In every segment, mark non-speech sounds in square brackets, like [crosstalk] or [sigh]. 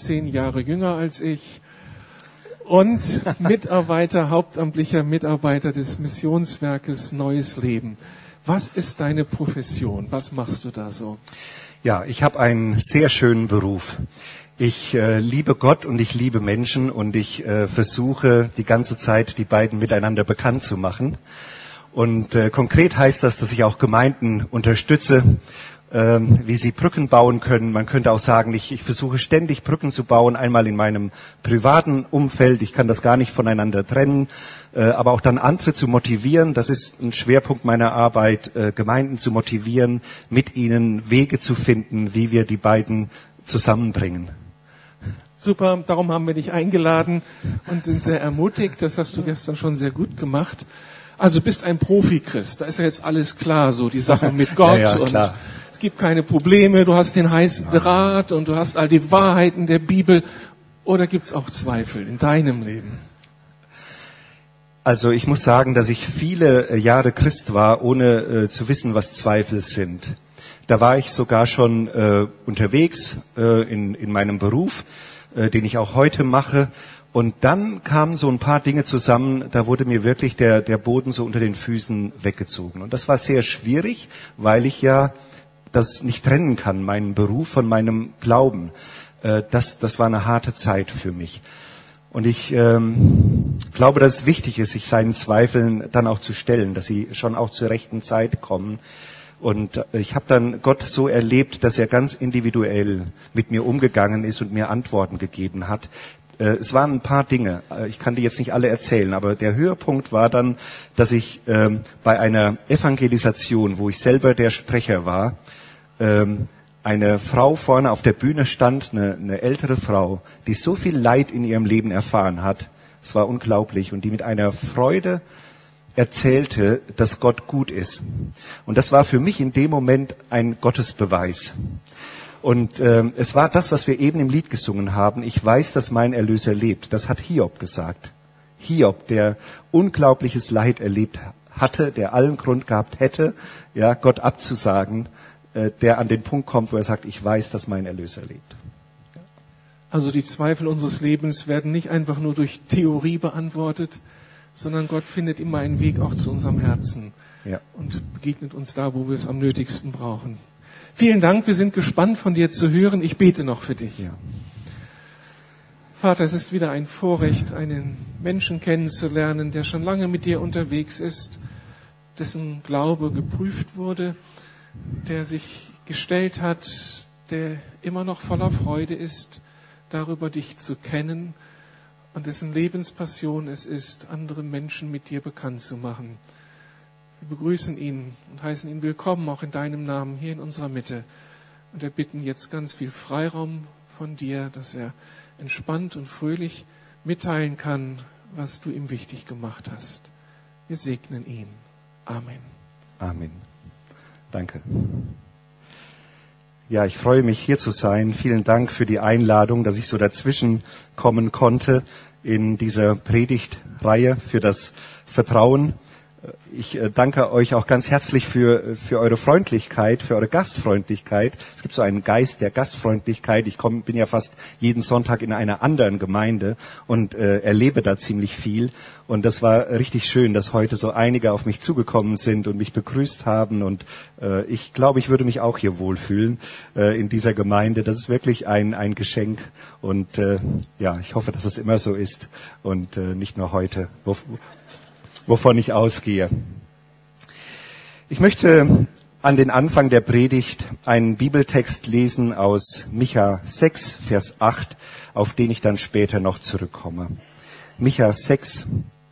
zehn Jahre jünger als ich und Mitarbeiter, hauptamtlicher Mitarbeiter des Missionswerkes Neues Leben. Was ist deine Profession? Was machst du da so? Ja, ich habe einen sehr schönen Beruf. Ich äh, liebe Gott und ich liebe Menschen und ich äh, versuche die ganze Zeit die beiden miteinander bekannt zu machen. Und äh, konkret heißt das, dass ich auch Gemeinden unterstütze, ähm, wie sie Brücken bauen können. Man könnte auch sagen, ich, ich versuche ständig Brücken zu bauen, einmal in meinem privaten Umfeld, ich kann das gar nicht voneinander trennen, äh, aber auch dann andere zu motivieren. Das ist ein Schwerpunkt meiner Arbeit, äh, Gemeinden zu motivieren, mit ihnen Wege zu finden, wie wir die beiden zusammenbringen. Super, darum haben wir dich eingeladen und sind sehr ermutigt. Das hast du gestern schon sehr gut gemacht. Also bist ein Profi-Christ, da ist ja jetzt alles klar, so die Sache mit [laughs] Gott ja, ja, und gibt keine Probleme, du hast den heißen Draht und du hast all die Wahrheiten der Bibel. Oder gibt es auch Zweifel in deinem Leben? Also ich muss sagen, dass ich viele äh, Jahre Christ war, ohne äh, zu wissen, was Zweifel sind. Da war ich sogar schon äh, unterwegs äh, in, in meinem Beruf, äh, den ich auch heute mache. Und dann kamen so ein paar Dinge zusammen, da wurde mir wirklich der, der Boden so unter den Füßen weggezogen. Und das war sehr schwierig, weil ich ja das nicht trennen kann, meinen Beruf von meinem Glauben. Äh, das, das war eine harte Zeit für mich. Und ich ähm, glaube, dass es wichtig ist, sich seinen Zweifeln dann auch zu stellen, dass sie schon auch zur rechten Zeit kommen. Und äh, ich habe dann Gott so erlebt, dass er ganz individuell mit mir umgegangen ist und mir Antworten gegeben hat. Äh, es waren ein paar Dinge. Ich kann die jetzt nicht alle erzählen, aber der Höhepunkt war dann, dass ich ähm, bei einer Evangelisation, wo ich selber der Sprecher war, ähm, eine Frau vorne auf der Bühne stand, eine, eine ältere Frau, die so viel Leid in ihrem Leben erfahren hat. Es war unglaublich und die mit einer Freude erzählte, dass Gott gut ist. Und das war für mich in dem Moment ein Gottesbeweis. Und ähm, es war das, was wir eben im Lied gesungen haben. Ich weiß, dass mein Erlöser lebt. Das hat Hiob gesagt. Hiob, der unglaubliches Leid erlebt hatte, der allen Grund gehabt hätte, ja, Gott abzusagen äh, der an den Punkt kommt, wo er sagt, ich weiß, dass mein Erlöser lebt. Also die Zweifel unseres Lebens werden nicht einfach nur durch Theorie beantwortet, sondern Gott findet immer einen Weg auch zu unserem Herzen ja. und begegnet uns da, wo wir es am nötigsten brauchen. Vielen Dank, wir sind gespannt von dir zu hören. Ich bete noch für dich. Ja. Vater, es ist wieder ein Vorrecht, einen Menschen kennenzulernen, der schon lange mit dir unterwegs ist, dessen Glaube geprüft wurde der sich gestellt hat, der immer noch voller Freude ist, darüber dich zu kennen und dessen Lebenspassion es ist, andere Menschen mit dir bekannt zu machen. Wir begrüßen ihn und heißen ihn willkommen auch in deinem Namen hier in unserer Mitte und erbitten jetzt ganz viel Freiraum von dir, dass er entspannt und fröhlich mitteilen kann, was du ihm wichtig gemacht hast. Wir segnen ihn. Amen. Amen. Danke. Ja, ich freue mich hier zu sein. Vielen Dank für die Einladung, dass ich so dazwischen kommen konnte in dieser Predigtreihe für das Vertrauen. Ich äh, danke euch auch ganz herzlich für, für eure Freundlichkeit, für eure Gastfreundlichkeit. Es gibt so einen Geist der Gastfreundlichkeit. Ich komm, bin ja fast jeden Sonntag in einer anderen Gemeinde und äh, erlebe da ziemlich viel. Und das war richtig schön, dass heute so einige auf mich zugekommen sind und mich begrüßt haben. Und äh, ich glaube, ich würde mich auch hier wohlfühlen äh, in dieser Gemeinde. Das ist wirklich ein, ein Geschenk. Und äh, ja, ich hoffe, dass es immer so ist und äh, nicht nur heute wovon ich ausgehe. Ich möchte an den Anfang der Predigt einen Bibeltext lesen aus Micha 6, Vers 8, auf den ich dann später noch zurückkomme. Micha 6,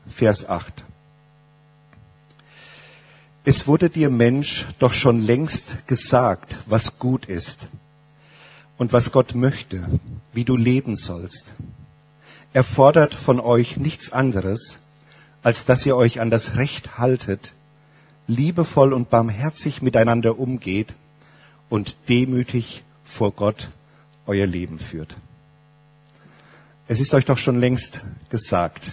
Vers 8. Es wurde dir Mensch doch schon längst gesagt, was gut ist und was Gott möchte, wie du leben sollst. Er fordert von euch nichts anderes, als dass ihr euch an das Recht haltet, liebevoll und barmherzig miteinander umgeht und demütig vor Gott euer Leben führt. Es ist euch doch schon längst gesagt,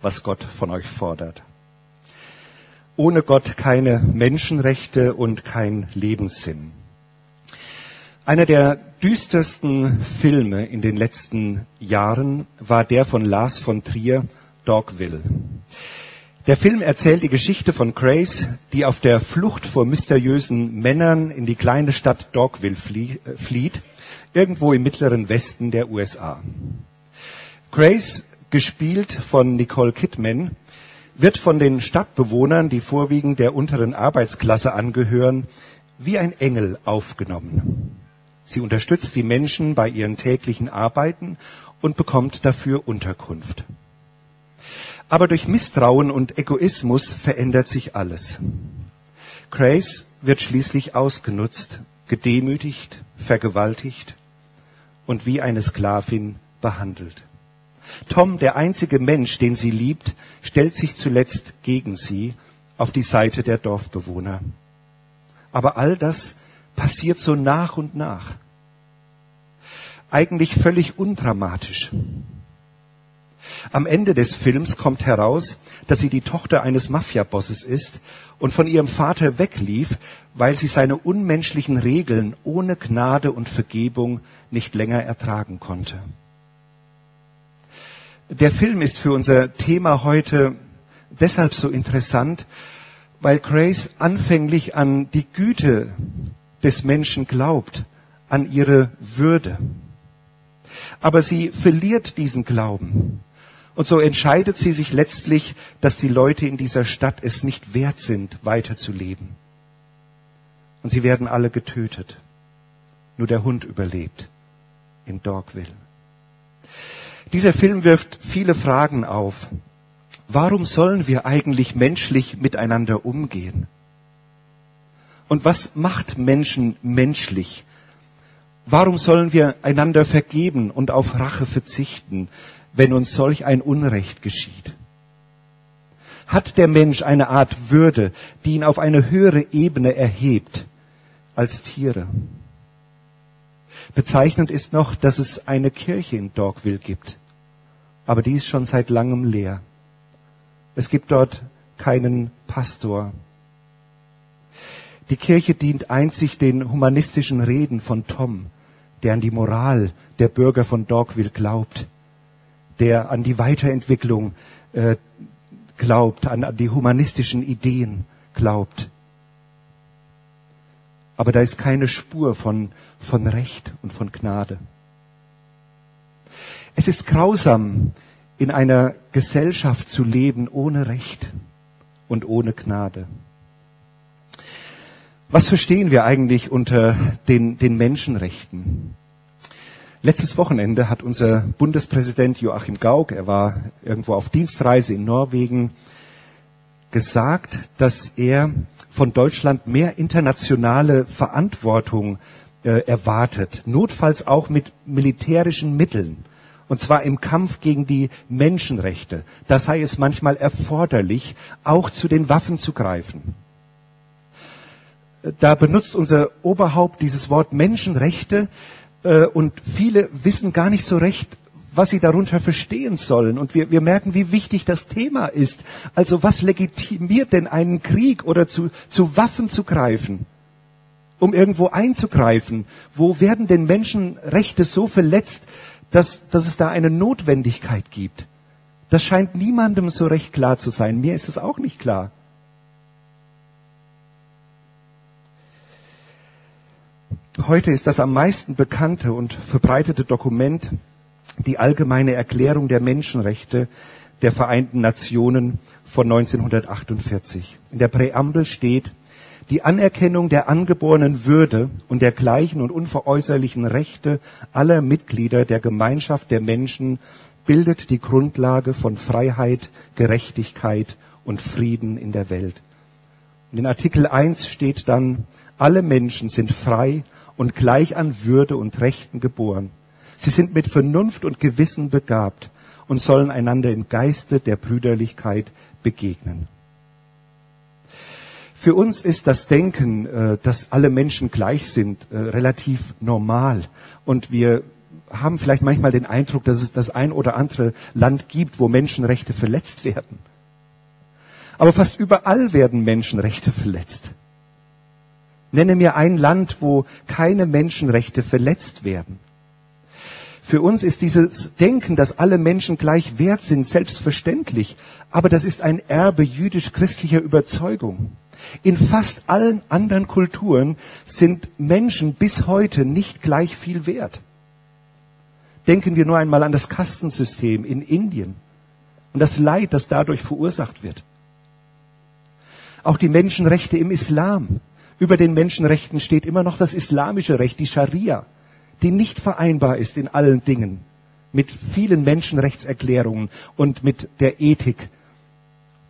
was Gott von euch fordert. Ohne Gott keine Menschenrechte und kein Lebenssinn. Einer der düstersten Filme in den letzten Jahren war der von Lars von Trier, Dogville. Der Film erzählt die Geschichte von Grace, die auf der Flucht vor mysteriösen Männern in die kleine Stadt Dogville äh, flieht, irgendwo im mittleren Westen der USA. Grace, gespielt von Nicole Kidman, wird von den Stadtbewohnern, die vorwiegend der unteren Arbeitsklasse angehören, wie ein Engel aufgenommen. Sie unterstützt die Menschen bei ihren täglichen Arbeiten und bekommt dafür Unterkunft. Aber durch Misstrauen und Egoismus verändert sich alles. Grace wird schließlich ausgenutzt, gedemütigt, vergewaltigt und wie eine Sklavin behandelt. Tom, der einzige Mensch, den sie liebt, stellt sich zuletzt gegen sie auf die Seite der Dorfbewohner. Aber all das passiert so nach und nach. Eigentlich völlig undramatisch. Am Ende des Films kommt heraus, dass sie die Tochter eines Mafiabosses ist und von ihrem Vater weglief, weil sie seine unmenschlichen Regeln ohne Gnade und Vergebung nicht länger ertragen konnte. Der Film ist für unser Thema heute deshalb so interessant, weil Grace anfänglich an die Güte des Menschen glaubt, an ihre Würde. Aber sie verliert diesen Glauben. Und so entscheidet sie sich letztlich, dass die Leute in dieser Stadt es nicht wert sind, weiterzuleben. Und sie werden alle getötet. Nur der Hund überlebt in Dogville. Dieser Film wirft viele Fragen auf. Warum sollen wir eigentlich menschlich miteinander umgehen? Und was macht Menschen menschlich? Warum sollen wir einander vergeben und auf Rache verzichten, wenn uns solch ein Unrecht geschieht? Hat der Mensch eine Art Würde, die ihn auf eine höhere Ebene erhebt als Tiere? Bezeichnend ist noch, dass es eine Kirche in Dogville gibt, aber die ist schon seit langem leer. Es gibt dort keinen Pastor. Die Kirche dient einzig den humanistischen Reden von Tom, der an die Moral der Bürger von Dogville glaubt, der an die Weiterentwicklung äh, glaubt, an, die humanistischen Ideen glaubt. Aber da ist keine Spur von, von Recht und von Gnade. Es ist grausam, in einer Gesellschaft zu leben ohne Recht und ohne Gnade. Was verstehen wir eigentlich unter den, den Menschenrechten? Letztes Wochenende hat unser Bundespräsident Joachim Gauck, er war irgendwo auf Dienstreise in Norwegen, gesagt, dass er von Deutschland mehr internationale Verantwortung äh, erwartet, notfalls auch mit militärischen Mitteln. Und zwar im Kampf gegen die Menschenrechte. Da sei es manchmal erforderlich, auch zu den Waffen zu greifen. Da benutzt unser Oberhaupt dieses Wort Menschenrechte äh, und viele wissen gar nicht so recht, was sie darunter verstehen sollen. Und wir, wir merken, wie wichtig das Thema ist. Also was legitimiert denn einen Krieg oder zu, zu Waffen zu greifen? um irgendwo einzugreifen. Wo werden denn Menschenrechte so verletzt, dass, dass es da eine Notwendigkeit gibt. Das scheint niemandem so recht klar zu sein. Mir ist es auch nicht klar. Heute ist das am meisten bekannte und verbreitete Dokument die allgemeine Erklärung der Menschenrechte der Vereinten Nationen von 1948. In der Präambel steht, die Anerkennung der angeborenen Würde und der gleichen und unveräußerlichen Rechte aller Mitglieder der Gemeinschaft der Menschen bildet die Grundlage von Freiheit, Gerechtigkeit und Frieden in der Welt. Und in Artikel 1 steht dann, alle Menschen sind frei und gleich an Würde und Rechten geboren. Sie sind mit Vernunft und Gewissen begabt und sollen einander im Geiste der Brüderlichkeit begegnen. Für uns ist das Denken, äh, dass alle Menschen gleich sind, äh, relativ normal. Und wir haben vielleicht manchmal den Eindruck, dass es das ein oder andere Land gibt, wo Menschenrechte verletzt werden. Aber fast überall werden Menschenrechte verletzt. Nenne mir ein Land, wo keine Menschenrechte verletzt werden. Für uns ist dieses Denken, dass alle Menschen gleich wert sind, selbstverständlich. Aber das ist ein Erbe jüdisch-christlicher Überzeugung. In fast allen anderen Kulturen sind Menschen bis heute nicht gleich viel wert. Denken wir nur einmal an das Kastensystem in Indien und das Leid, das dadurch verursacht wird. Auch die Menschenrechte im Islam. Über den Menschenrechten steht immer noch das islamische Recht, die Scharia die nicht vereinbar ist in allen Dingen mit vielen Menschenrechtserklärungen und mit der Ethik,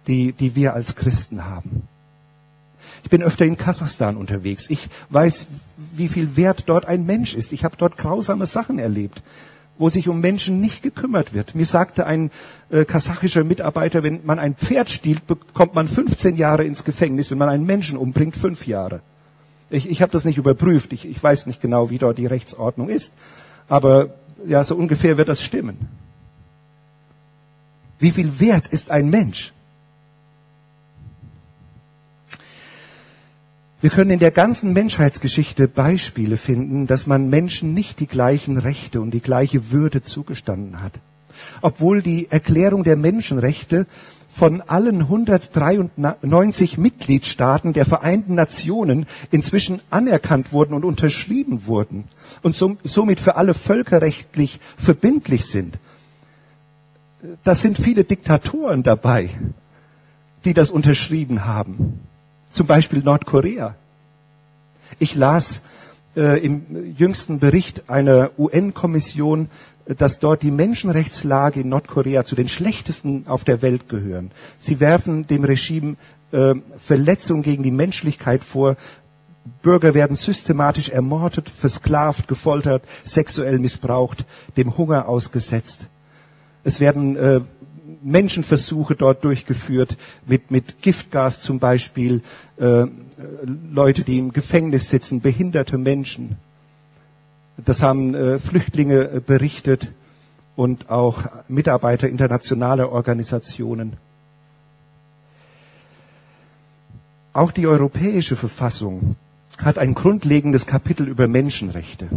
die, die wir als Christen haben. Ich bin öfter in Kasachstan unterwegs. Ich weiß, wie viel wert dort ein Mensch ist. Ich habe dort grausame Sachen erlebt, wo sich um Menschen nicht gekümmert wird. Mir sagte ein äh, kasachischer Mitarbeiter, wenn man ein Pferd stiehlt, bekommt man 15 Jahre ins Gefängnis. Wenn man einen Menschen umbringt, fünf Jahre. Ich, ich habe das nicht überprüft. Ich, ich weiß nicht genau, wie dort die Rechtsordnung ist. Aber ja, so ungefähr wird das stimmen. Wie viel wert ist ein Mensch? Wir können in der ganzen Menschheitsgeschichte Beispiele finden, dass man Menschen nicht die gleichen Rechte und die gleiche Würde zugestanden hat. Obwohl die Erklärung der Menschenrechte von allen 193 Mitgliedstaaten der Vereinten Nationen inzwischen anerkannt wurden und unterschrieben wurden und somit für alle völkerrechtlich verbindlich sind. Das sind viele Diktatoren dabei, die das unterschrieben haben. Zum Beispiel Nordkorea. Ich las äh, im jüngsten Bericht einer UN-Kommission dass dort die Menschenrechtslage in Nordkorea zu den schlechtesten auf der Welt gehören. Sie werfen dem Regime äh, Verletzungen gegen die Menschlichkeit vor. Bürger werden systematisch ermordet, versklavt, gefoltert, sexuell missbraucht, dem Hunger ausgesetzt. Es werden äh, Menschenversuche dort durchgeführt, mit, mit Giftgas zum Beispiel, äh, Leute, die im Gefängnis sitzen, behinderte Menschen. Das haben äh, Flüchtlinge äh, berichtet und auch Mitarbeiter internationaler Organisationen. Auch die europäische Verfassung hat ein grundlegendes Kapitel über Menschenrechte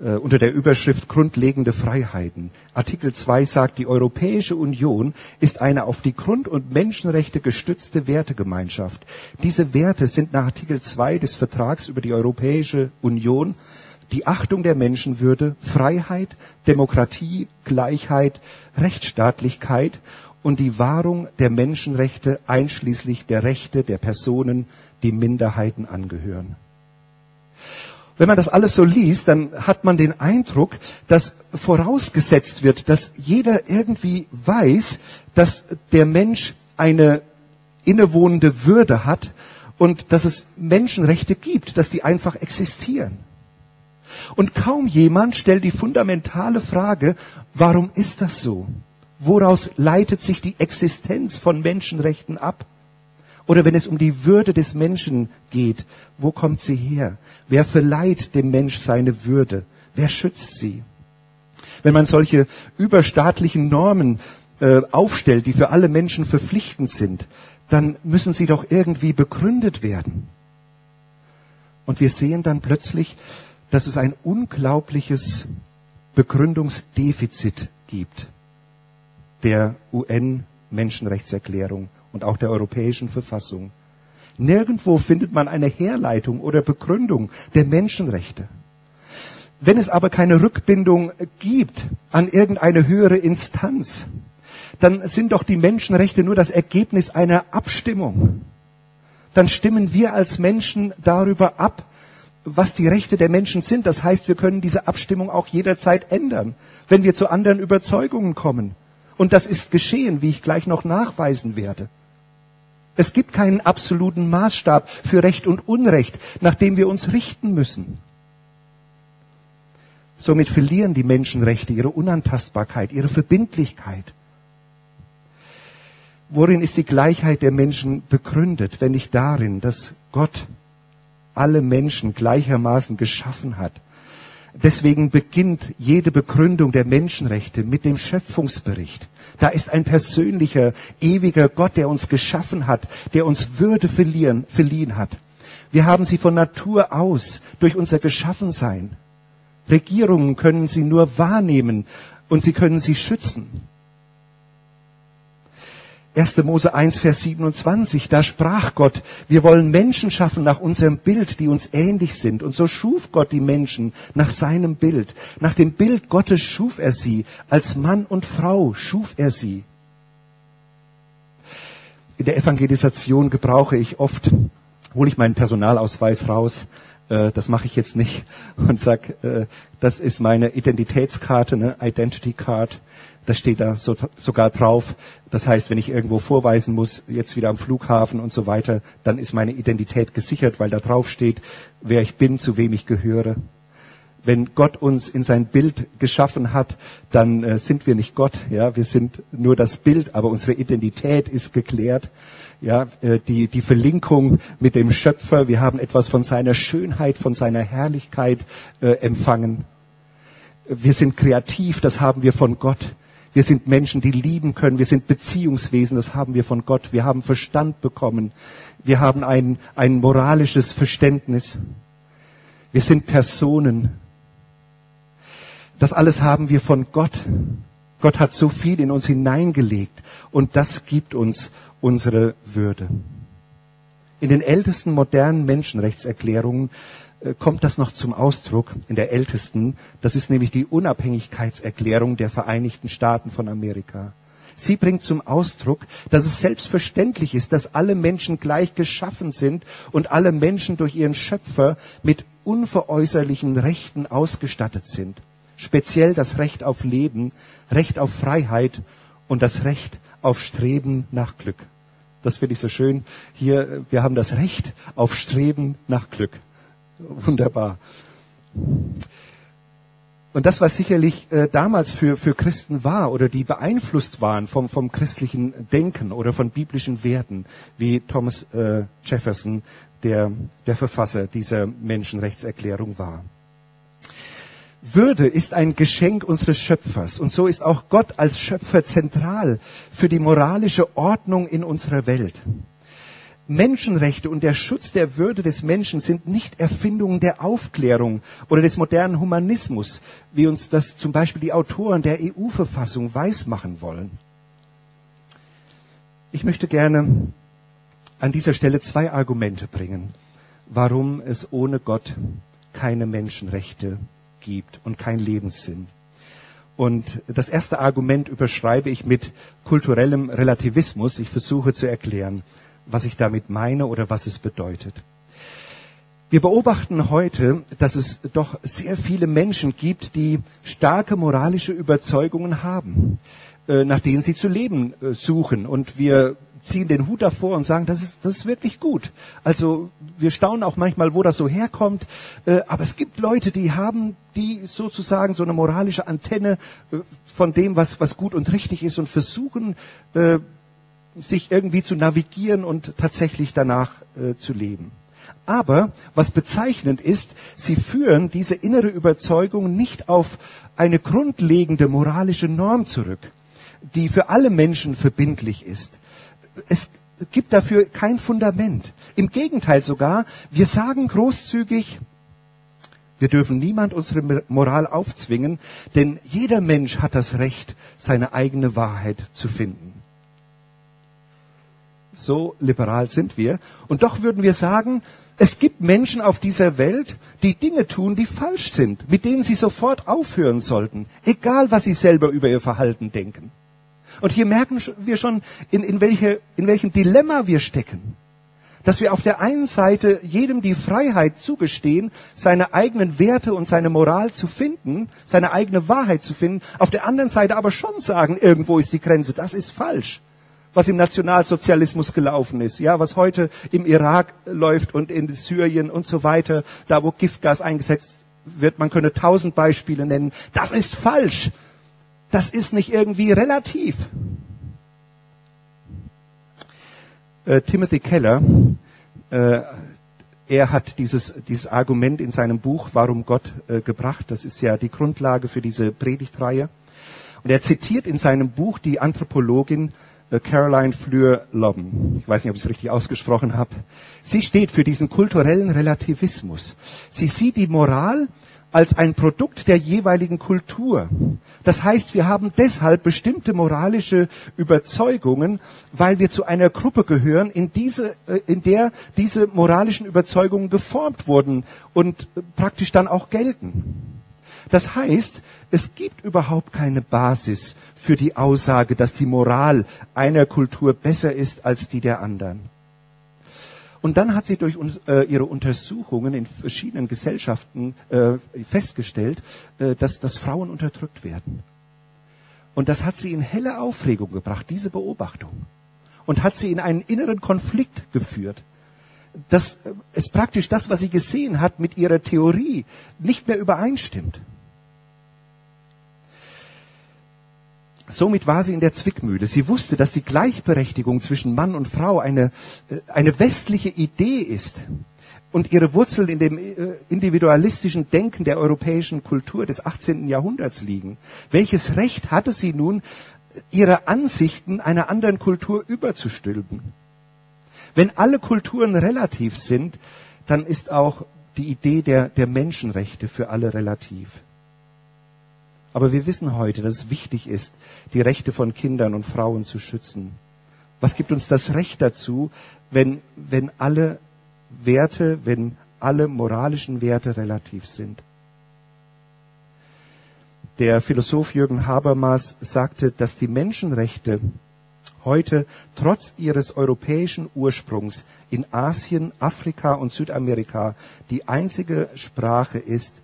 äh, unter der Überschrift Grundlegende Freiheiten. Artikel 2 sagt, die Europäische Union ist eine auf die Grund- und Menschenrechte gestützte Wertegemeinschaft. Diese Werte sind nach Artikel 2 des Vertrags über die Europäische Union die Achtung der Menschenwürde, Freiheit, Demokratie, Gleichheit, Rechtsstaatlichkeit und die Wahrung der Menschenrechte einschließlich der Rechte der Personen, die Minderheiten angehören. Wenn man das alles so liest, dann hat man den Eindruck, dass vorausgesetzt wird, dass jeder irgendwie weiß, dass der Mensch eine innewohnende Würde hat und dass es Menschenrechte gibt, dass die einfach existieren. Und kaum jemand stellt die fundamentale Frage, warum ist das so? Woraus leitet sich die Existenz von Menschenrechten ab? Oder wenn es um die Würde des Menschen geht, wo kommt sie her? Wer verleiht dem Mensch seine Würde? Wer schützt sie? Wenn man solche überstaatlichen Normen äh, aufstellt, die für alle Menschen verpflichtend sind, dann müssen sie doch irgendwie begründet werden. Und wir sehen dann plötzlich, dass es ein unglaubliches Begründungsdefizit gibt der UN-Menschenrechtserklärung und auch der Europäischen Verfassung. Nirgendwo findet man eine Herleitung oder Begründung der Menschenrechte. Wenn es aber keine Rückbindung gibt an irgendeine höhere Instanz, dann sind doch die Menschenrechte nur das Ergebnis einer Abstimmung. Dann stimmen wir als Menschen darüber ab, was die Rechte der Menschen sind. Das heißt, wir können diese Abstimmung auch jederzeit ändern, wenn wir zu anderen Überzeugungen kommen. Und das ist geschehen, wie ich gleich noch nachweisen werde. Es gibt keinen absoluten Maßstab für Recht und Unrecht, nach dem wir uns richten müssen. Somit verlieren die Menschenrechte ihre Unantastbarkeit, ihre Verbindlichkeit. Worin ist die Gleichheit der Menschen begründet, wenn nicht darin, dass Gott alle Menschen gleichermaßen geschaffen hat. Deswegen beginnt jede Begründung der Menschenrechte mit dem Schöpfungsbericht. Da ist ein persönlicher, ewiger Gott, der uns geschaffen hat, der uns Würde verliehen, verliehen hat. Wir haben sie von Natur aus durch unser Geschaffensein. Regierungen können sie nur wahrnehmen und sie können sie schützen. 1. Mose 1, Vers 27, da sprach Gott, wir wollen Menschen schaffen nach unserem Bild, die uns ähnlich sind. Und so schuf Gott die Menschen nach seinem Bild. Nach dem Bild Gottes schuf er sie. Als Mann und Frau schuf er sie. In der Evangelisation gebrauche ich oft, hole ich meinen Personalausweis raus, äh, das mache ich jetzt nicht [laughs] und sag, äh, das ist meine Identitätskarte, ne, Identity Card. Das steht da so, sogar drauf. Das heißt, wenn ich irgendwo vorweisen muss, jetzt wieder am Flughafen und so weiter, dann ist meine Identität gesichert, weil da drauf steht, wer ich bin, zu wem ich gehöre. Wenn Gott uns in sein Bild geschaffen hat, dann äh, sind wir nicht Gott, ja, wir sind nur das Bild, aber unsere Identität ist geklärt. Ja, äh, die, die Verlinkung mit dem Schöpfer, wir haben etwas von seiner Schönheit, von seiner Herrlichkeit äh, empfangen. Wir sind kreativ, das haben wir von Gott. Wir sind Menschen, die lieben können. Wir sind Beziehungswesen, das haben wir von Gott. Wir haben Verstand bekommen. Wir haben ein, ein moralisches Verständnis. Wir sind Personen. Das alles haben wir von Gott. Gott hat so viel in uns hineingelegt und das gibt uns unsere Würde. In den ältesten modernen Menschenrechtserklärungen kommt das noch zum Ausdruck in der ältesten. Das ist nämlich die Unabhängigkeitserklärung der Vereinigten Staaten von Amerika. Sie bringt zum Ausdruck, dass es selbstverständlich ist, dass alle Menschen gleich geschaffen sind und alle Menschen durch ihren Schöpfer mit unveräußerlichen Rechten ausgestattet sind. Speziell das Recht auf Leben, Recht auf Freiheit und das Recht auf Streben nach Glück. Das finde ich so schön. Hier, wir haben das Recht auf Streben nach Glück. Wunderbar. Und das, was sicherlich äh, damals für, für Christen war oder die beeinflusst waren vom, vom christlichen Denken oder von biblischen Werten, wie Thomas äh, Jefferson, der, der Verfasser dieser Menschenrechtserklärung war. Würde ist ein Geschenk unseres Schöpfers und so ist auch Gott als Schöpfer zentral für die moralische Ordnung in unserer Welt. Menschenrechte und der Schutz der Würde des Menschen sind nicht Erfindungen der Aufklärung oder des modernen Humanismus, wie uns das zum Beispiel die Autoren der EU-Verfassung weismachen wollen. Ich möchte gerne an dieser Stelle zwei Argumente bringen, warum es ohne Gott keine Menschenrechte gibt und kein Lebenssinn. Und das erste Argument überschreibe ich mit kulturellem Relativismus. Ich versuche zu erklären, was ich damit meine oder was es bedeutet. Wir beobachten heute, dass es doch sehr viele Menschen gibt, die starke moralische Überzeugungen haben, äh, nach denen sie zu leben äh, suchen. Und wir ziehen den Hut davor und sagen, das ist, das ist wirklich gut. Also wir staunen auch manchmal, wo das so herkommt. Äh, aber es gibt Leute, die haben die sozusagen so eine moralische Antenne von dem, was, was gut und richtig ist und versuchen, sich irgendwie zu navigieren und tatsächlich danach äh, zu leben. Aber was bezeichnend ist, sie führen diese innere Überzeugung nicht auf eine grundlegende moralische Norm zurück, die für alle Menschen verbindlich ist. Es gibt dafür kein Fundament. Im Gegenteil sogar, wir sagen großzügig, wir dürfen niemand unsere Moral aufzwingen, denn jeder Mensch hat das Recht, seine eigene Wahrheit zu finden. So liberal sind wir. Und doch würden wir sagen, es gibt Menschen auf dieser Welt, die Dinge tun, die falsch sind, mit denen sie sofort aufhören sollten, egal was sie selber über ihr Verhalten denken. Und hier merken wir schon, in, in, welche, in welchem Dilemma wir stecken. Dass wir auf der einen Seite jedem die Freiheit zugestehen, seine eigenen Werte und seine Moral zu finden, seine eigene Wahrheit zu finden, auf der anderen Seite aber schon sagen, irgendwo ist die Grenze, das ist falsch was im Nationalsozialismus gelaufen ist, ja, was heute im Irak läuft und in Syrien und so weiter, da wo Giftgas eingesetzt wird, man könnte tausend Beispiele nennen. Das ist falsch. Das ist nicht irgendwie relativ. Äh, Timothy Keller, äh, er hat dieses, dieses Argument in seinem Buch Warum Gott äh, gebracht. Das ist ja die Grundlage für diese Predigtreihe. Und er zitiert in seinem Buch die Anthropologin Caroline Fleur-Lobben. Ich weiß nicht, ob ich es richtig ausgesprochen habe. Sie steht für diesen kulturellen Relativismus. Sie sieht die Moral als ein Produkt der jeweiligen Kultur. Das heißt, wir haben deshalb bestimmte moralische Überzeugungen, weil wir zu einer Gruppe gehören, in, diese, äh, in der diese moralischen Überzeugungen geformt wurden und praktisch dann auch gelten. Das heißt, es gibt überhaupt keine Basis für die Aussage, dass die Moral einer Kultur besser ist als die der anderen. Und dann hat sie durch äh, ihre Untersuchungen in verschiedenen Gesellschaften äh, festgestellt, äh, dass, dass Frauen unterdrückt werden. Und das hat sie in helle Aufregung gebracht, diese Beobachtung. Und hat sie in einen inneren Konflikt geführt. Dass es praktisch das, was sie gesehen hat, mit ihrer Theorie nicht mehr übereinstimmt. Somit war sie in der Zwickmühle. Sie wusste, dass die Gleichberechtigung zwischen Mann und Frau eine, äh, eine westliche Idee ist und ihre Wurzeln in dem äh, individualistischen Denken der europäischen Kultur des 18. Jahrhunderts liegen. Welches Recht hatte sie nun, ihre Ansichten einer anderen Kultur überzustülpen? Wenn alle Kulturen relativ sind, dann ist auch die Idee der, der Menschenrechte für alle relativ. Aber wir wissen heute, dass es wichtig ist, die Rechte von Kindern und Frauen zu schützen. Was gibt uns das Recht dazu, wenn, wenn alle Werte, wenn alle moralischen Werte relativ sind? Der Philosoph Jürgen Habermas sagte, dass die Menschenrechte heute trotz ihres europäischen Ursprungs in Asien, Afrika und Südamerika die einzige Sprache ist,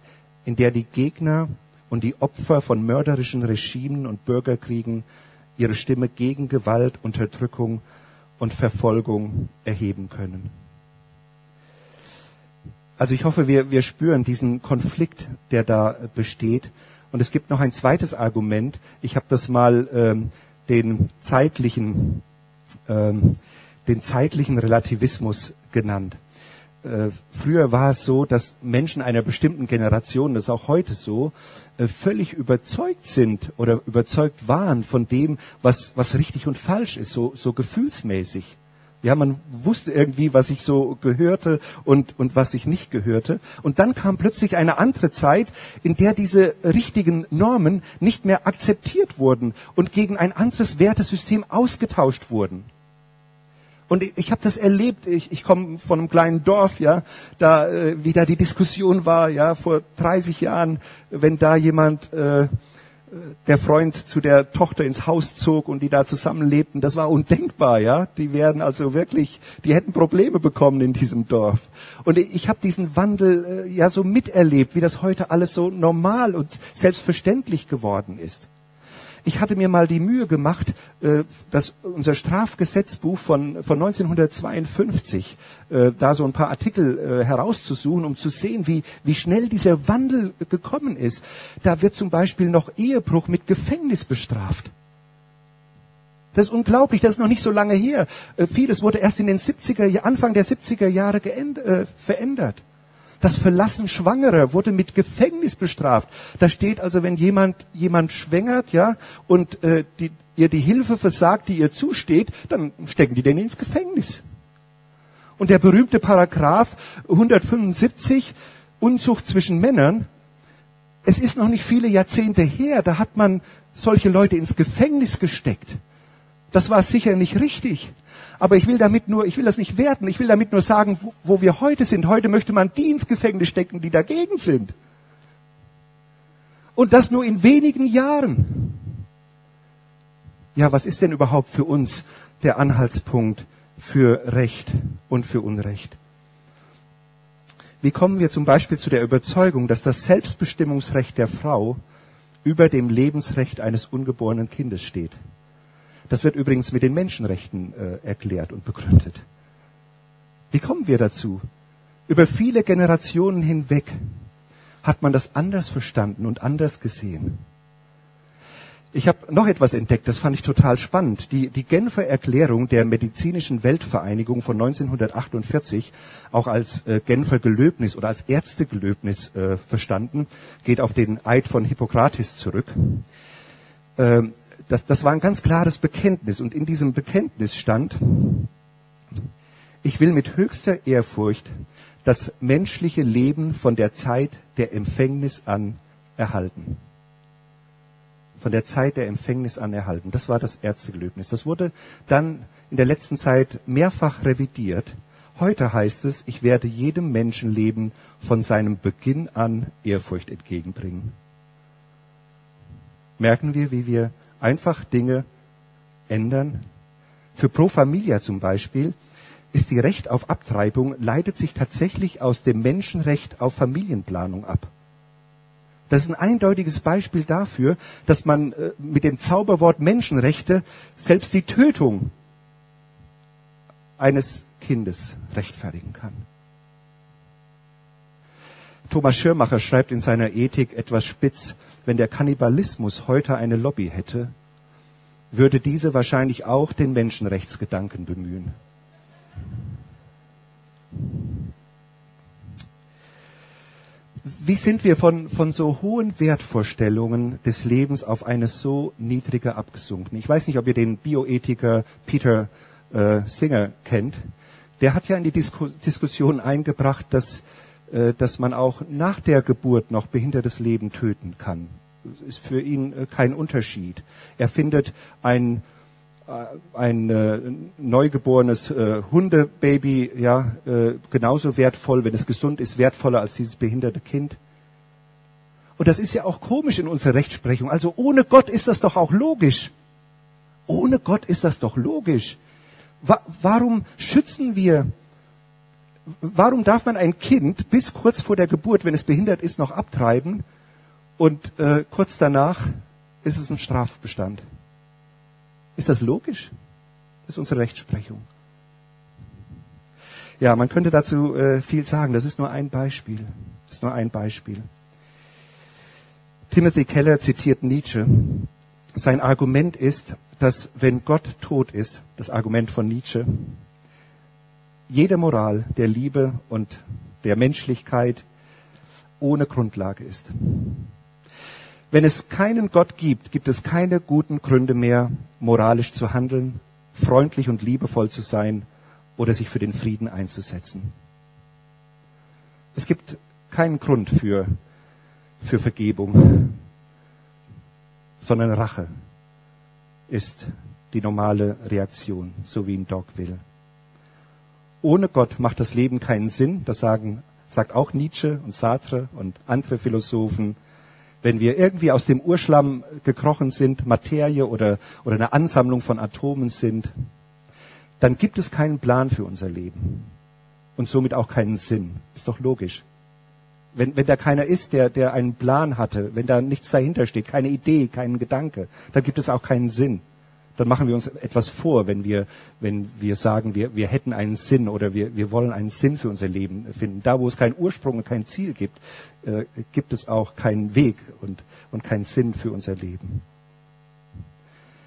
in der die Gegner und die Opfer von mörderischen Regimen und Bürgerkriegen ihre Stimme gegen Gewalt, Unterdrückung und Verfolgung erheben können. Also ich hoffe, wir, wir spüren diesen Konflikt, der da besteht. Und es gibt noch ein zweites Argument. Ich habe das mal ähm, den zeitlichen, ähm, den zeitlichen Relativismus genannt. Äh, früher war es so, dass Menschen einer bestimmten Generation, das ist auch heute so, äh, völlig überzeugt sind oder überzeugt waren von dem, was, was richtig und falsch ist, so, so gefühlsmäßig. Ja, man wusste irgendwie, was ich so gehörte und, und was ich nicht gehörte. Und dann kam plötzlich eine andere Zeit, in der diese richtigen Normen nicht mehr akzeptiert wurden und gegen ein anderes Wertesystem ausgetauscht wurden. Und ich, habe das erlebt. Ich, ich komme von einem kleinen Dorf, ja, da äh, wie da die Diskussion war, ja, vor 30 Jahren, wenn da jemand äh, der Freund zu der Tochter ins Haus zog und die da zusammenlebten, das war undenkbar, ja. Die werden also wirklich, die hätten Probleme bekommen in diesem Dorf. Und ich habe diesen Wandel äh, ja so miterlebt, wie das heute alles so normal und selbstverständlich geworden ist. Ich hatte mir mal die Mühe gemacht, äh, das, unser Strafgesetzbuch von, von 1952, äh, da so ein paar Artikel äh, herauszusuchen, um zu sehen, wie, wie schnell dieser Wandel gekommen ist. Da wird zum Beispiel noch Ehebruch mit Gefängnis bestraft. Das ist unglaublich, das ist noch nicht so lange her. Vieles wurde erst in den 70er, Anfang der 70er Jahre geändert, verändert. Das Verlassen Schwangerer wurde mit Gefängnis bestraft. Da steht also, wenn jemand jemand schwängert, ja, und äh, die, ihr die Hilfe versagt, die ihr zusteht, dann stecken die den ins Gefängnis. Und der berühmte Paragraph 175 Unzucht zwischen Männern, es ist noch nicht viele Jahrzehnte her, da hat man solche Leute ins Gefängnis gesteckt. Das war sicher nicht richtig. Aber ich will damit nur, ich will das nicht werten, ich will damit nur sagen, wo, wo wir heute sind. Heute möchte man die ins Gefängnis stecken, die dagegen sind. Und das nur in wenigen Jahren. Ja, was ist denn überhaupt für uns der Anhaltspunkt für Recht und für Unrecht? Wie kommen wir zum Beispiel zu der Überzeugung, dass das Selbstbestimmungsrecht der Frau über dem Lebensrecht eines ungeborenen Kindes steht? Das wird übrigens mit den Menschenrechten äh, erklärt und begründet. Wie kommen wir dazu? Über viele Generationen hinweg hat man das anders verstanden und anders gesehen. Ich habe noch etwas entdeckt, das fand ich total spannend. Die, die Genfer Erklärung der Medizinischen Weltvereinigung von 1948, auch als äh, Genfer Gelöbnis oder als Ärztegelöbnis äh, verstanden, geht auf den Eid von Hippokrates zurück. Ähm, das, das war ein ganz klares Bekenntnis. Und in diesem Bekenntnis stand, ich will mit höchster Ehrfurcht das menschliche Leben von der Zeit der Empfängnis an erhalten. Von der Zeit der Empfängnis an erhalten. Das war das Ärztegelöbnis. Das wurde dann in der letzten Zeit mehrfach revidiert. Heute heißt es, ich werde jedem Menschenleben von seinem Beginn an Ehrfurcht entgegenbringen. Merken wir, wie wir einfach Dinge ändern? Für Pro Familia zum Beispiel ist die Recht auf Abtreibung, leitet sich tatsächlich aus dem Menschenrecht auf Familienplanung ab. Das ist ein eindeutiges Beispiel dafür, dass man äh, mit dem Zauberwort Menschenrechte selbst die Tötung eines Kindes rechtfertigen kann. Thomas Schirmacher schreibt in seiner Ethik etwas spitz, wenn der Kannibalismus heute eine Lobby hätte, würde diese wahrscheinlich auch den Menschenrechtsgedanken bemühen. Wie sind wir von, von so hohen Wertvorstellungen des Lebens auf eine so niedrige abgesunken? Ich weiß nicht, ob ihr den Bioethiker Peter äh, Singer kennt. Der hat ja in die Disku Diskussion eingebracht, dass, dass man auch nach der Geburt noch behindertes Leben töten kann. Das ist für ihn äh, kein Unterschied. Er findet ein äh, ein äh, neugeborenes äh, Hundebaby ja äh, genauso wertvoll, wenn es gesund ist, wertvoller als dieses behinderte Kind. Und das ist ja auch komisch in unserer Rechtsprechung. Also ohne Gott ist das doch auch logisch. Ohne Gott ist das doch logisch. Wa warum schützen wir? Warum darf man ein Kind bis kurz vor der Geburt, wenn es behindert ist, noch abtreiben und äh, kurz danach ist es ein Strafbestand? Ist das logisch? Das ist unsere Rechtsprechung. Ja, man könnte dazu äh, viel sagen. Das ist nur ein Beispiel. Das ist nur ein Beispiel. Timothy Keller zitiert Nietzsche. Sein Argument ist, dass wenn Gott tot ist, das Argument von Nietzsche, jede Moral der Liebe und der Menschlichkeit ohne Grundlage ist. Wenn es keinen Gott gibt, gibt es keine guten Gründe mehr, moralisch zu handeln, freundlich und liebevoll zu sein oder sich für den Frieden einzusetzen. Es gibt keinen Grund für, für Vergebung, sondern Rache ist die normale Reaktion, so wie in Dog will. Ohne Gott macht das Leben keinen Sinn, das sagen, sagt auch Nietzsche und Sartre und andere Philosophen wenn wir irgendwie aus dem Urschlamm gekrochen sind, Materie oder, oder eine Ansammlung von Atomen sind, dann gibt es keinen Plan für unser Leben und somit auch keinen Sinn. Ist doch logisch. Wenn, wenn da keiner ist, der, der einen Plan hatte, wenn da nichts dahinter steht, keine Idee, keinen Gedanke, dann gibt es auch keinen Sinn dann machen wir uns etwas vor, wenn wir, wenn wir sagen, wir, wir hätten einen Sinn oder wir, wir wollen einen Sinn für unser Leben finden. Da, wo es keinen Ursprung und kein Ziel gibt, äh, gibt es auch keinen Weg und, und keinen Sinn für unser Leben.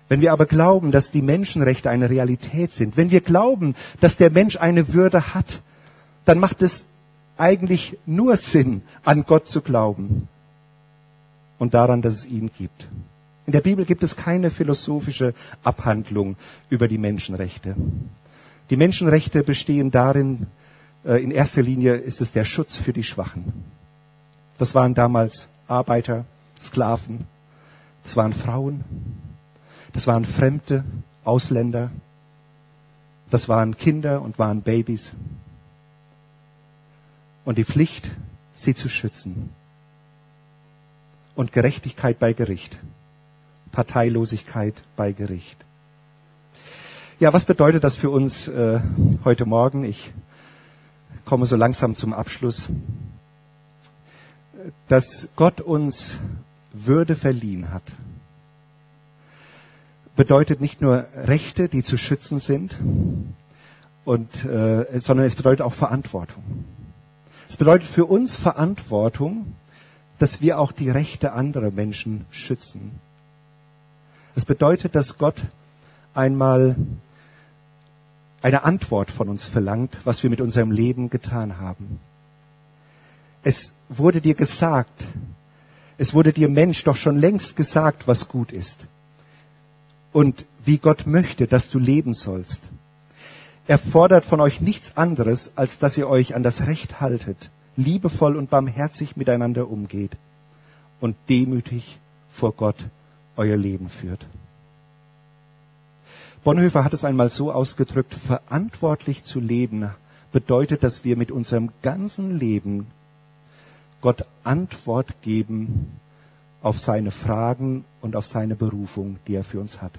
Wenn wir aber glauben, dass die Menschenrechte eine Realität sind, wenn wir glauben, dass der Mensch eine Würde hat, dann macht es eigentlich nur Sinn, an Gott zu glauben und daran, dass es ihn gibt. In der Bibel gibt es keine philosophische Abhandlung über die Menschenrechte. Die Menschenrechte bestehen darin, äh, in erster Linie ist es der Schutz für die Schwachen. Das waren damals Arbeiter, Sklaven, das waren Frauen, das waren Fremde, Ausländer, das waren Kinder und waren Babys. Und die Pflicht, sie zu schützen. Und Gerechtigkeit bei Gericht. Parteilosigkeit bei Gericht. Ja, was bedeutet das für uns äh, heute Morgen? Ich komme so langsam zum Abschluss. Dass Gott uns Würde verliehen hat, bedeutet nicht nur Rechte, die zu schützen sind, und, äh, sondern es bedeutet auch Verantwortung. Es bedeutet für uns Verantwortung, dass wir auch die Rechte anderer Menschen schützen. Das bedeutet, dass Gott einmal eine Antwort von uns verlangt, was wir mit unserem Leben getan haben. Es wurde dir gesagt, es wurde dir Mensch doch schon längst gesagt, was gut ist. und wie Gott möchte, dass du leben sollst. Er fordert von euch nichts anderes, als dass ihr euch an das Recht haltet, liebevoll und barmherzig miteinander umgeht und demütig vor Gott euer Leben führt. Bonhoeffer hat es einmal so ausgedrückt, verantwortlich zu leben bedeutet, dass wir mit unserem ganzen Leben Gott Antwort geben auf seine Fragen und auf seine Berufung, die er für uns hat.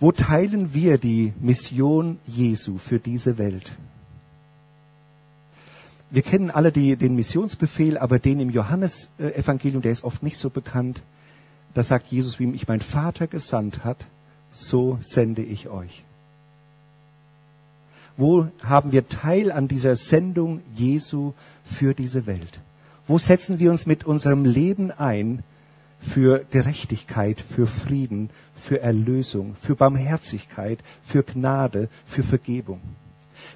Wo teilen wir die Mission Jesu für diese Welt? Wir kennen alle die, den Missionsbefehl, aber den im Johannesevangelium, der ist oft nicht so bekannt. Da sagt Jesus, wie mich mein Vater gesandt hat, so sende ich euch. Wo haben wir Teil an dieser Sendung Jesu für diese Welt? Wo setzen wir uns mit unserem Leben ein für Gerechtigkeit, für Frieden, für Erlösung, für Barmherzigkeit, für Gnade, für Vergebung?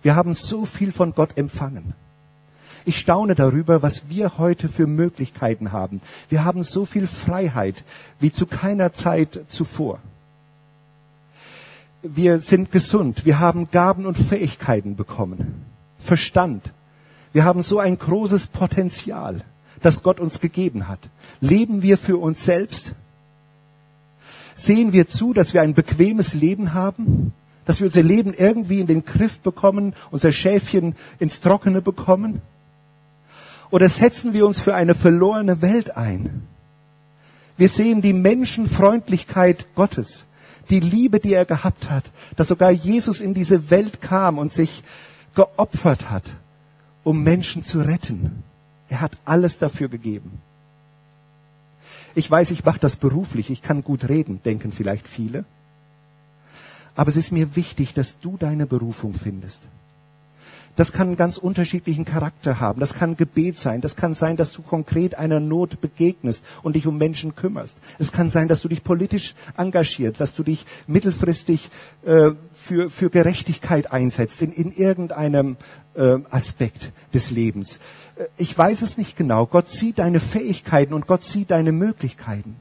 Wir haben so viel von Gott empfangen. Ich staune darüber, was wir heute für Möglichkeiten haben. Wir haben so viel Freiheit wie zu keiner Zeit zuvor wir sind gesund, wir haben Gaben und Fähigkeiten bekommen, Verstand. Wir haben so ein großes Potenzial, das Gott uns gegeben hat. Leben wir für uns selbst? Sehen wir zu, dass wir ein bequemes Leben haben? Dass wir unser Leben irgendwie in den Griff bekommen, unser Schäfchen ins Trockene bekommen? Oder setzen wir uns für eine verlorene Welt ein? Wir sehen die Menschenfreundlichkeit Gottes die Liebe, die er gehabt hat, dass sogar Jesus in diese Welt kam und sich geopfert hat, um Menschen zu retten. Er hat alles dafür gegeben. Ich weiß, ich mache das beruflich, ich kann gut reden, denken vielleicht viele. Aber es ist mir wichtig, dass du deine Berufung findest. Das kann einen ganz unterschiedlichen Charakter haben. Das kann Gebet sein. Das kann sein, dass du konkret einer Not begegnest und dich um Menschen kümmerst. Es kann sein, dass du dich politisch engagierst, dass du dich mittelfristig äh, für, für Gerechtigkeit einsetzt in, in irgendeinem äh, Aspekt des Lebens. Äh, ich weiß es nicht genau. Gott sieht deine Fähigkeiten und Gott sieht deine Möglichkeiten.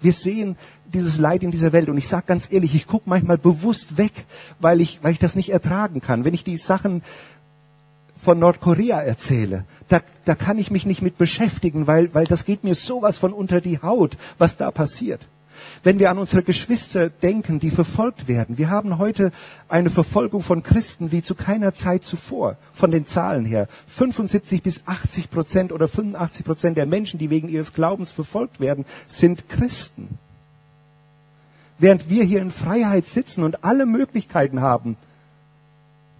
Wir sehen dieses Leid in dieser Welt und ich sage ganz ehrlich, ich gucke manchmal bewusst weg, weil ich, weil ich das nicht ertragen kann. Wenn ich die Sachen von Nordkorea erzähle, da, da kann ich mich nicht mit beschäftigen, weil, weil das geht mir sowas von unter die Haut, was da passiert. Wenn wir an unsere Geschwister denken, die verfolgt werden, wir haben heute eine Verfolgung von Christen wie zu keiner Zeit zuvor, von den Zahlen her. 75 bis 80 Prozent oder 85 Prozent der Menschen, die wegen ihres Glaubens verfolgt werden, sind Christen. Während wir hier in Freiheit sitzen und alle Möglichkeiten haben,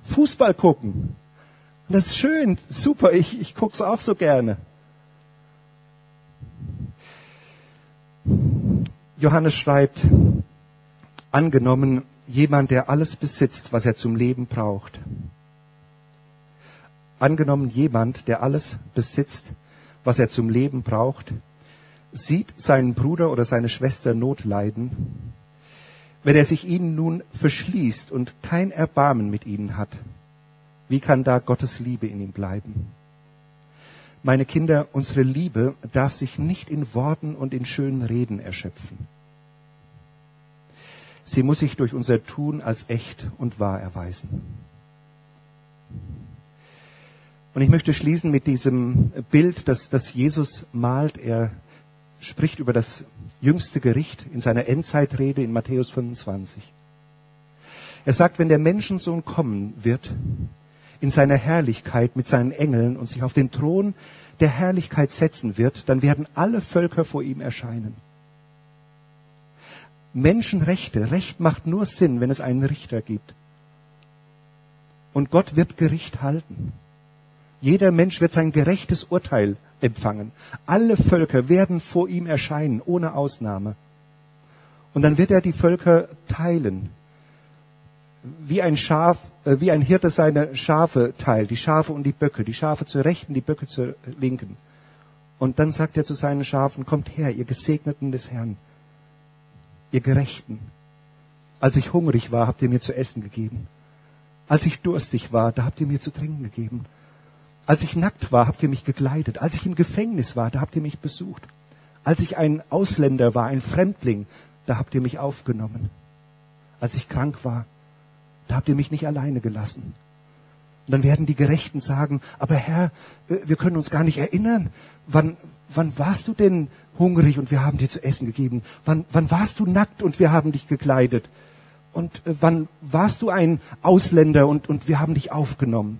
Fußball gucken, und das ist schön, super, ich, ich gucke es auch so gerne. Johannes schreibt, angenommen, jemand, der alles besitzt, was er zum Leben braucht. Angenommen, jemand, der alles besitzt, was er zum Leben braucht, sieht seinen Bruder oder seine Schwester Not leiden, wenn er sich ihnen nun verschließt und kein Erbarmen mit ihnen hat, wie kann da Gottes Liebe in ihm bleiben? Meine Kinder, unsere Liebe darf sich nicht in Worten und in schönen Reden erschöpfen. Sie muss sich durch unser Tun als echt und wahr erweisen. Und ich möchte schließen mit diesem Bild, das, das Jesus malt. Er spricht über das jüngste Gericht in seiner Endzeitrede in Matthäus 25. Er sagt, wenn der Menschensohn kommen wird, in seiner Herrlichkeit mit seinen Engeln und sich auf den Thron der Herrlichkeit setzen wird, dann werden alle Völker vor ihm erscheinen. Menschenrechte, Recht macht nur Sinn, wenn es einen Richter gibt. Und Gott wird Gericht halten. Jeder Mensch wird sein gerechtes Urteil empfangen. Alle Völker werden vor ihm erscheinen, ohne Ausnahme. Und dann wird er die Völker teilen wie ein Schaf, wie ein Hirte seine Schafe teilt, die Schafe und die Böcke, die Schafe zur Rechten, die Böcke zur Linken. Und dann sagt er zu seinen Schafen, kommt her, ihr Gesegneten des Herrn, ihr Gerechten. Als ich hungrig war, habt ihr mir zu essen gegeben. Als ich durstig war, da habt ihr mir zu trinken gegeben. Als ich nackt war, habt ihr mich gekleidet. Als ich im Gefängnis war, da habt ihr mich besucht. Als ich ein Ausländer war, ein Fremdling, da habt ihr mich aufgenommen. Als ich krank war, da habt ihr mich nicht alleine gelassen. Und dann werden die Gerechten sagen, aber Herr, wir können uns gar nicht erinnern. Wann, wann warst du denn hungrig und wir haben dir zu essen gegeben? Wann, wann warst du nackt und wir haben dich gekleidet? Und äh, wann warst du ein Ausländer und, und wir haben dich aufgenommen?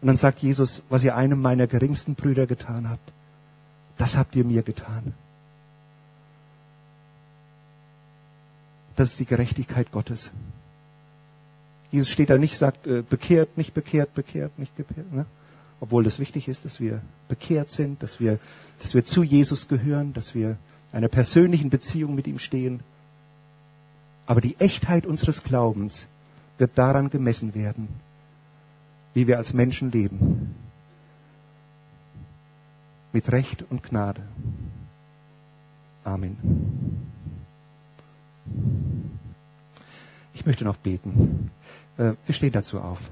Und dann sagt Jesus, was ihr einem meiner geringsten Brüder getan habt, das habt ihr mir getan. Das ist die Gerechtigkeit Gottes. Jesus steht da nicht, sagt, äh, bekehrt, nicht bekehrt, bekehrt, nicht bekehrt. Ne? Obwohl das wichtig ist, dass wir bekehrt sind, dass wir, dass wir zu Jesus gehören, dass wir einer persönlichen Beziehung mit ihm stehen. Aber die Echtheit unseres Glaubens wird daran gemessen werden, wie wir als Menschen leben. Mit Recht und Gnade. Amen. Ich möchte noch beten. Äh, wir stehen dazu auf.